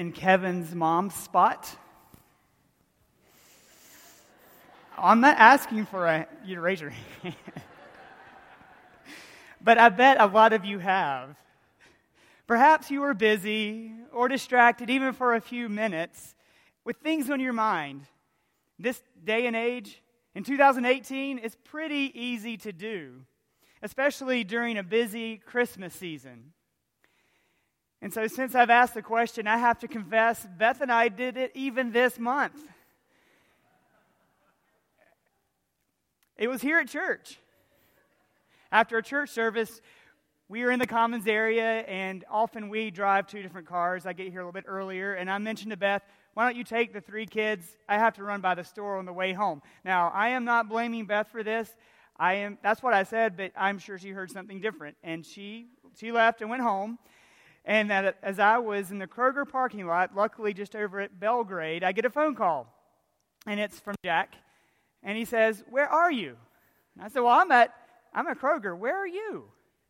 in Kevin's mom's spot? I'm not asking for a, you to raise your hand. but I bet a lot of you have. Perhaps you were busy or distracted, even for a few minutes, with things on your mind. This day and age, in 2018, it's pretty easy to do, especially during a busy Christmas season. And so, since I've asked the question, I have to confess, Beth and I did it even this month. It was here at church. After a church service, we were in the commons area, and often we drive two different cars. I get here a little bit earlier, and I mentioned to Beth, why don't you take the three kids? I have to run by the store on the way home. Now, I am not blaming Beth for this. I am that's what I said, but I'm sure she heard something different. And she she left and went home. And as I was in the Kroger parking lot, luckily just over at Belgrade, I get a phone call. And it's from Jack. And he says, Where are you? And I said, Well, I'm at, I'm at Kroger. Where are you?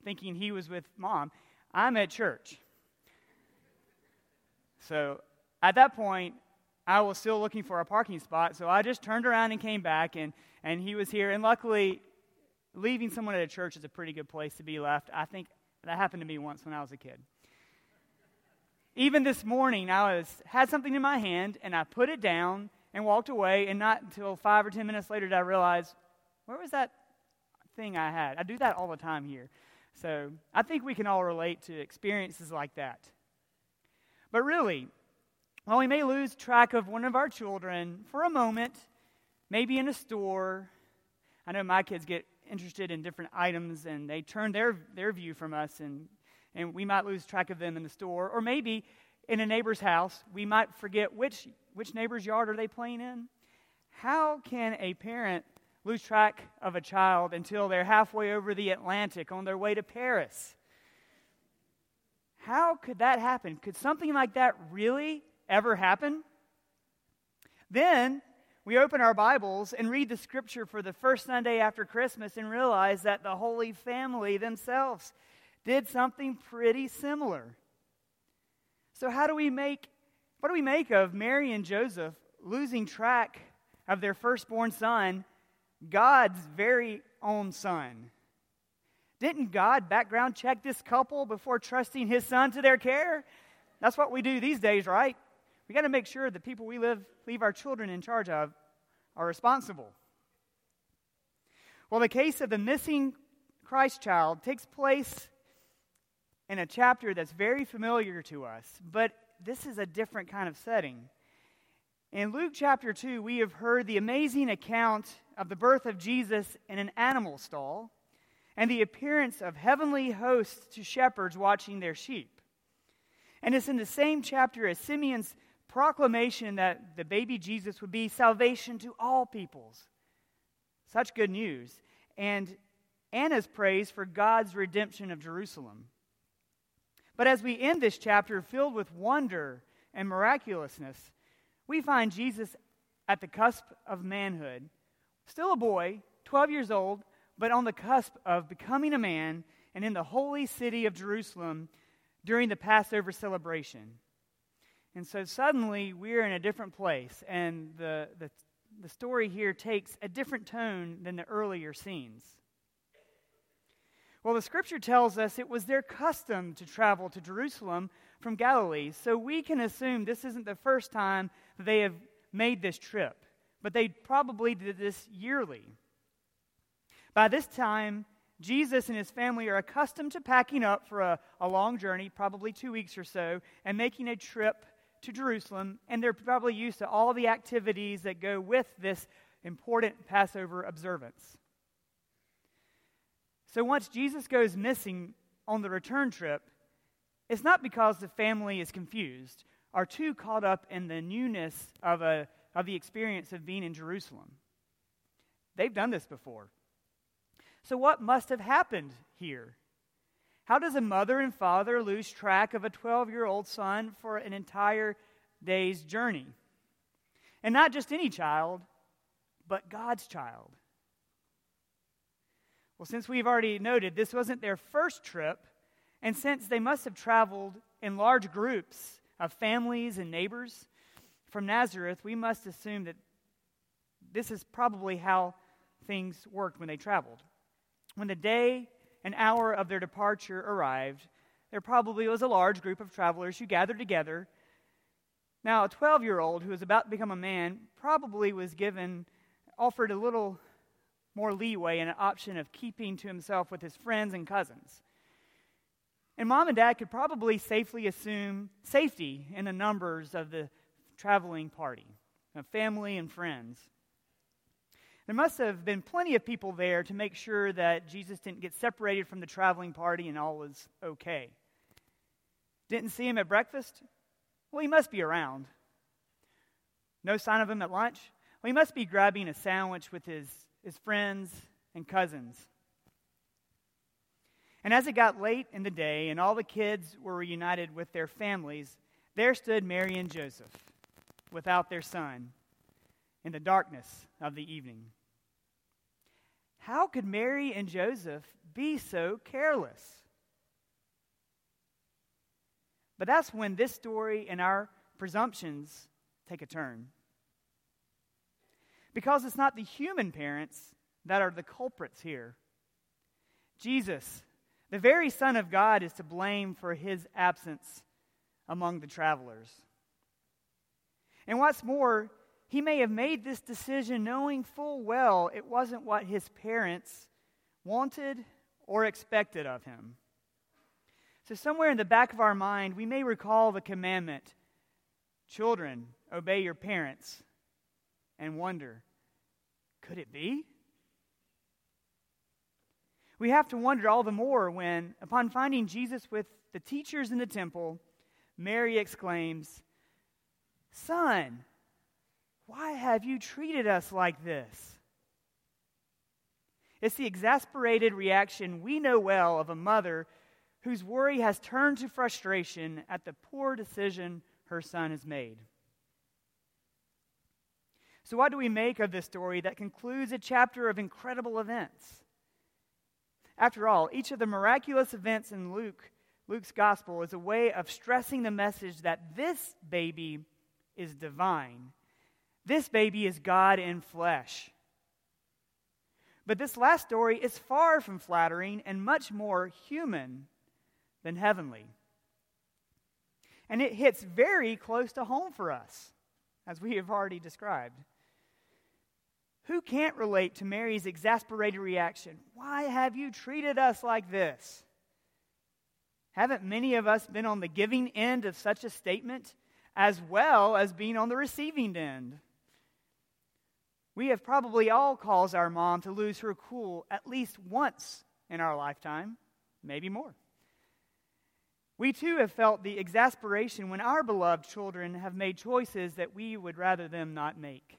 Thinking he was with mom. I'm at church. So at that point, I was still looking for a parking spot. So I just turned around and came back, and, and he was here. And luckily, leaving someone at a church is a pretty good place to be left. I think that happened to me once when I was a kid. Even this morning, I was, had something in my hand, and I put it down and walked away. And not until five or ten minutes later did I realize, where was that thing I had? I do that all the time here. So I think we can all relate to experiences like that. But really, while we may lose track of one of our children for a moment, maybe in a store, I know my kids get interested in different items and they turn their, their view from us, and, and we might lose track of them in the store. Or maybe in a neighbor's house, we might forget which, which neighbor's yard are they playing in. How can a parent lose track of a child until they're halfway over the Atlantic on their way to Paris? How could that happen? Could something like that really ever happen? Then we open our Bibles and read the scripture for the first Sunday after Christmas and realize that the Holy Family themselves did something pretty similar. So, how do we make, what do we make of Mary and Joseph losing track of their firstborn son, God's very own son? Didn't God background check this couple before trusting his son to their care? That's what we do these days, right? We got to make sure the people we live, leave our children in charge of are responsible. Well, the case of the missing Christ child takes place in a chapter that's very familiar to us, but this is a different kind of setting. In Luke chapter 2, we have heard the amazing account of the birth of Jesus in an animal stall and the appearance of heavenly hosts to shepherds watching their sheep. And it's in the same chapter as Simeon's proclamation that the baby Jesus would be salvation to all peoples. Such good news. And Anna's praise for God's redemption of Jerusalem. But as we end this chapter filled with wonder and miraculousness, we find Jesus at the cusp of manhood, still a boy, 12 years old, but on the cusp of becoming a man and in the holy city of Jerusalem during the Passover celebration. And so suddenly we're in a different place, and the, the, the story here takes a different tone than the earlier scenes. Well, the scripture tells us it was their custom to travel to Jerusalem from Galilee, so we can assume this isn't the first time they have made this trip, but they probably did this yearly. By this time, Jesus and his family are accustomed to packing up for a, a long journey, probably two weeks or so, and making a trip to Jerusalem, and they're probably used to all the activities that go with this important Passover observance. So once Jesus goes missing on the return trip, it's not because the family is confused or too caught up in the newness of, a, of the experience of being in Jerusalem. They've done this before. So, what must have happened here? How does a mother and father lose track of a 12 year old son for an entire day's journey? And not just any child, but God's child. Well, since we've already noted this wasn't their first trip, and since they must have traveled in large groups of families and neighbors from Nazareth, we must assume that this is probably how things worked when they traveled. When the day and hour of their departure arrived, there probably was a large group of travelers who gathered together. Now, a 12 year old who was about to become a man probably was given, offered a little more leeway and an option of keeping to himself with his friends and cousins. And mom and dad could probably safely assume safety in the numbers of the traveling party of family and friends. There must have been plenty of people there to make sure that Jesus didn't get separated from the traveling party and all was okay. Didn't see him at breakfast? Well, he must be around. No sign of him at lunch? Well, he must be grabbing a sandwich with his, his friends and cousins. And as it got late in the day and all the kids were reunited with their families, there stood Mary and Joseph without their son in the darkness of the evening. How could Mary and Joseph be so careless? But that's when this story and our presumptions take a turn. Because it's not the human parents that are the culprits here. Jesus, the very Son of God, is to blame for his absence among the travelers. And what's more, he may have made this decision knowing full well it wasn't what his parents wanted or expected of him. So, somewhere in the back of our mind, we may recall the commandment Children, obey your parents, and wonder, could it be? We have to wonder all the more when, upon finding Jesus with the teachers in the temple, Mary exclaims, Son, why have you treated us like this? It's the exasperated reaction we know well of a mother whose worry has turned to frustration at the poor decision her son has made. So, what do we make of this story that concludes a chapter of incredible events? After all, each of the miraculous events in Luke, Luke's gospel is a way of stressing the message that this baby is divine. This baby is God in flesh. But this last story is far from flattering and much more human than heavenly. And it hits very close to home for us, as we have already described. Who can't relate to Mary's exasperated reaction? Why have you treated us like this? Haven't many of us been on the giving end of such a statement as well as being on the receiving end? We have probably all caused our mom to lose her cool at least once in our lifetime, maybe more. We too have felt the exasperation when our beloved children have made choices that we would rather them not make.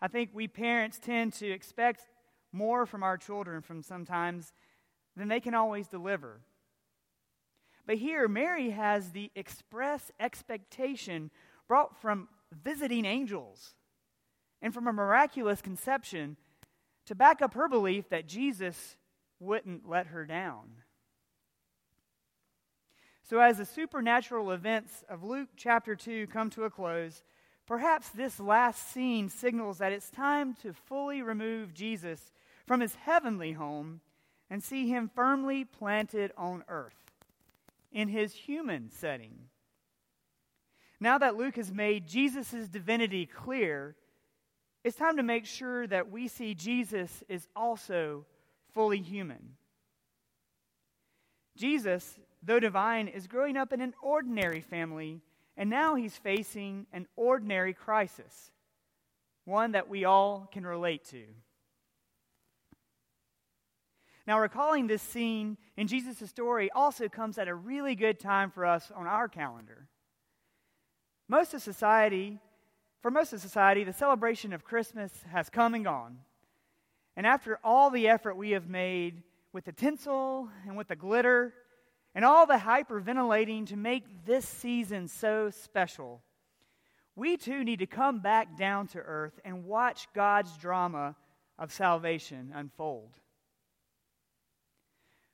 I think we parents tend to expect more from our children from sometimes than they can always deliver. But here, Mary has the express expectation brought from visiting angels and from a miraculous conception to back up her belief that Jesus wouldn't let her down. So, as the supernatural events of Luke chapter 2 come to a close, perhaps this last scene signals that it's time to fully remove Jesus from his heavenly home and see him firmly planted on earth in his human setting. Now that Luke has made Jesus' divinity clear, it's time to make sure that we see Jesus is also fully human. Jesus though divine, is growing up in an ordinary family, and now he's facing an ordinary crisis, one that we all can relate to. Now, recalling this scene in Jesus' story also comes at a really good time for us on our calendar. Most of society, for most of society, the celebration of Christmas has come and gone. And after all the effort we have made with the tinsel and with the glitter, and all the hyperventilating to make this season so special, we too need to come back down to earth and watch God's drama of salvation unfold.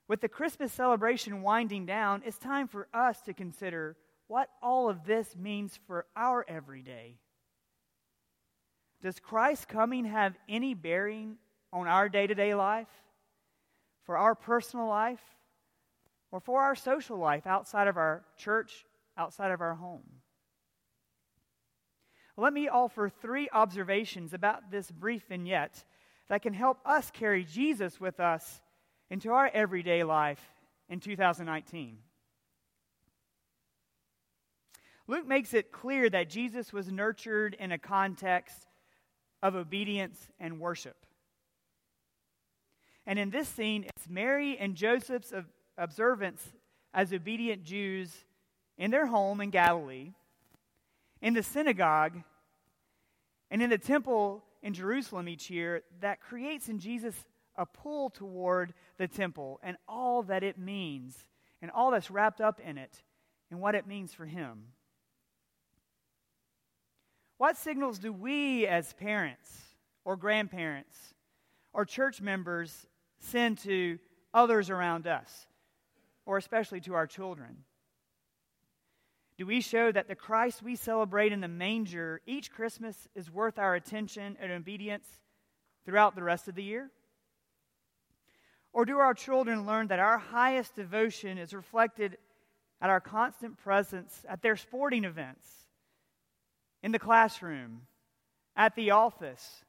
With the Christmas celebration winding down, it's time for us to consider what all of this means for our everyday. Does Christ's coming have any bearing on our day to day life, for our personal life, or for our social life outside of our church, outside of our home? Let me offer three observations about this brief vignette that can help us carry Jesus with us into our everyday life in 2019. Luke makes it clear that Jesus was nurtured in a context of obedience and worship. And in this scene, it's Mary and Joseph's observance as obedient Jews in their home in Galilee, in the synagogue, and in the temple in Jerusalem each year that creates in Jesus a pull toward the temple and all that it means and all that's wrapped up in it and what it means for him. What signals do we as parents or grandparents or church members send to others around us, or especially to our children? Do we show that the Christ we celebrate in the manger each Christmas is worth our attention and obedience throughout the rest of the year? Or do our children learn that our highest devotion is reflected at our constant presence at their sporting events, in the classroom, at the office,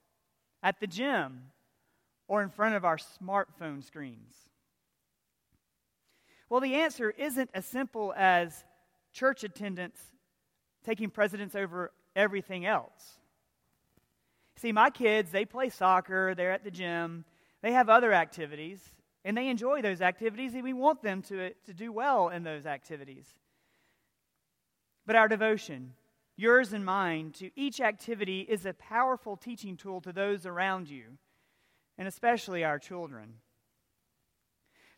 at the gym, or in front of our smartphone screens? Well, the answer isn't as simple as church attendance taking precedence over everything else. See, my kids, they play soccer, they're at the gym, they have other activities, and they enjoy those activities, and we want them to, to do well in those activities. But our devotion, yours and mine, to each activity is a powerful teaching tool to those around you, and especially our children.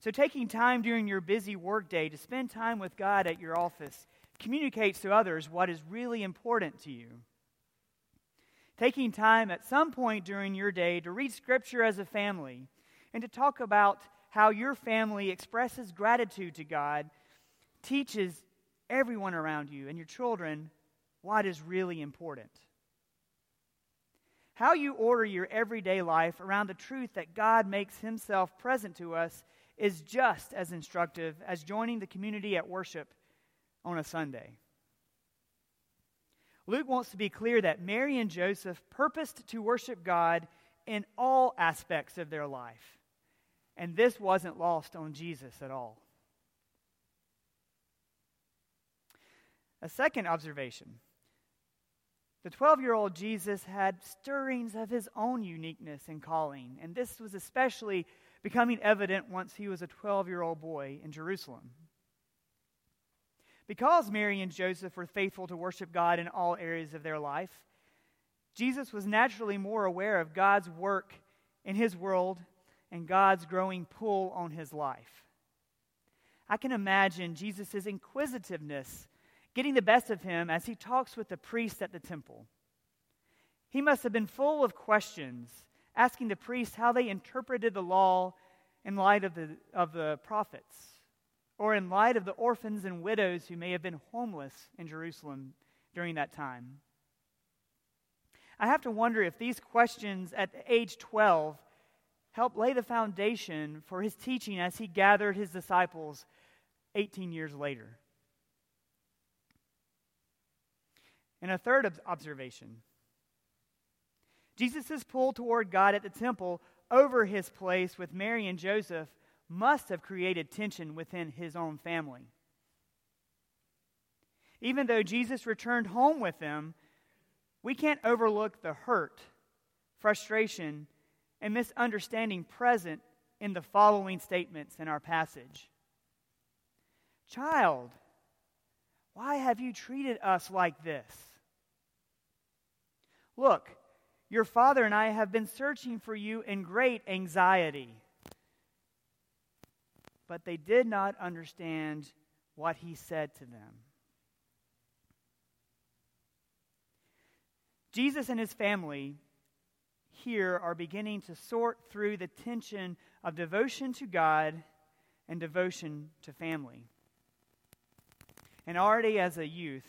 So, taking time during your busy workday to spend time with God at your office communicates to others what is really important to you. Taking time at some point during your day to read Scripture as a family and to talk about how your family expresses gratitude to God teaches everyone around you and your children what is really important. How you order your everyday life around the truth that God makes Himself present to us is just as instructive as joining the community at worship on a Sunday. Luke wants to be clear that Mary and Joseph purposed to worship God in all aspects of their life. And this wasn't lost on Jesus at all. A second observation the 12 year old Jesus had stirrings of his own uniqueness and calling, and this was especially becoming evident once he was a 12 year old boy in Jerusalem. Because Mary and Joseph were faithful to worship God in all areas of their life, Jesus was naturally more aware of God's work in his world and God's growing pull on his life. I can imagine Jesus' inquisitiveness getting the best of him as he talks with the priest at the temple. He must have been full of questions asking the priests how they interpreted the law in light of the, of the prophets, or in light of the orphans and widows who may have been homeless in Jerusalem during that time. I have to wonder if these questions at age 12 helped lay the foundation for his teaching as he gathered his disciples 18 years later. And a third observation Jesus' pull toward God at the temple over his place with Mary and Joseph must have created tension within his own family. Even though Jesus returned home with them, we can't overlook the hurt, frustration, and misunderstanding present in the following statements in our passage. Child, why have you treated us like this? Look, your father and I have been searching for you in great anxiety. But they did not understand what he said to them. Jesus and his family here are beginning to sort through the tension of devotion to God and devotion to family. And already as a youth,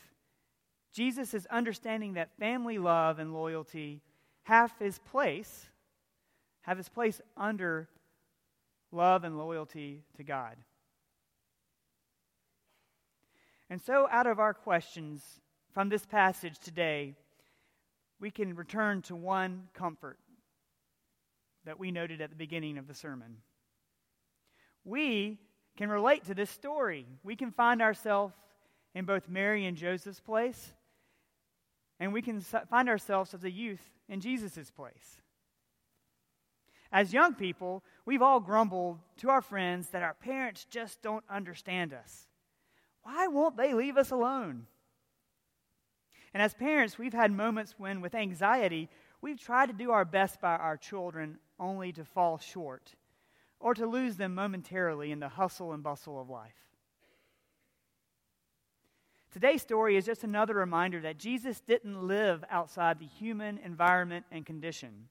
Jesus is understanding that family love and loyalty have his place, have his place under love and loyalty to God. And so, out of our questions from this passage today, we can return to one comfort that we noted at the beginning of the sermon. We can relate to this story. We can find ourselves in both Mary and Joseph's place, and we can find ourselves as a youth in Jesus' place. As young people, we've all grumbled to our friends that our parents just don't understand us. Why won't they leave us alone? And as parents, we've had moments when, with anxiety, we've tried to do our best by our children only to fall short or to lose them momentarily in the hustle and bustle of life. Today's story is just another reminder that Jesus didn't live outside the human environment and condition.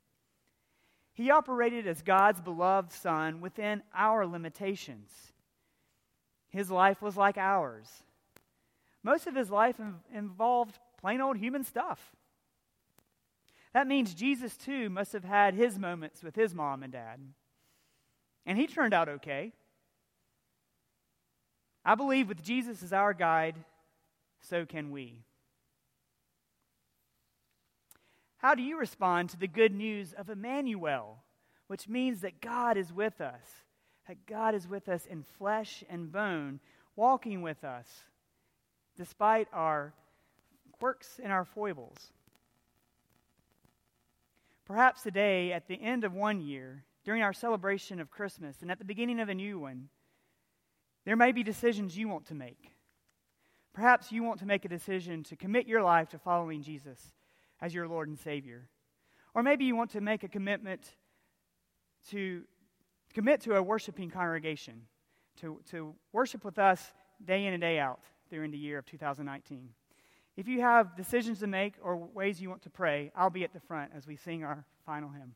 He operated as God's beloved Son within our limitations. His life was like ours. Most of his life involved plain old human stuff. That means Jesus, too, must have had his moments with his mom and dad. And he turned out okay. I believe with Jesus as our guide, so can we. How do you respond to the good news of Emmanuel, which means that God is with us, that God is with us in flesh and bone, walking with us despite our quirks and our foibles? Perhaps today, at the end of one year, during our celebration of Christmas, and at the beginning of a new one, there may be decisions you want to make. Perhaps you want to make a decision to commit your life to following Jesus as your Lord and Savior. Or maybe you want to make a commitment to commit to a worshiping congregation, to, to worship with us day in and day out during the year of 2019. If you have decisions to make or ways you want to pray, I'll be at the front as we sing our final hymn.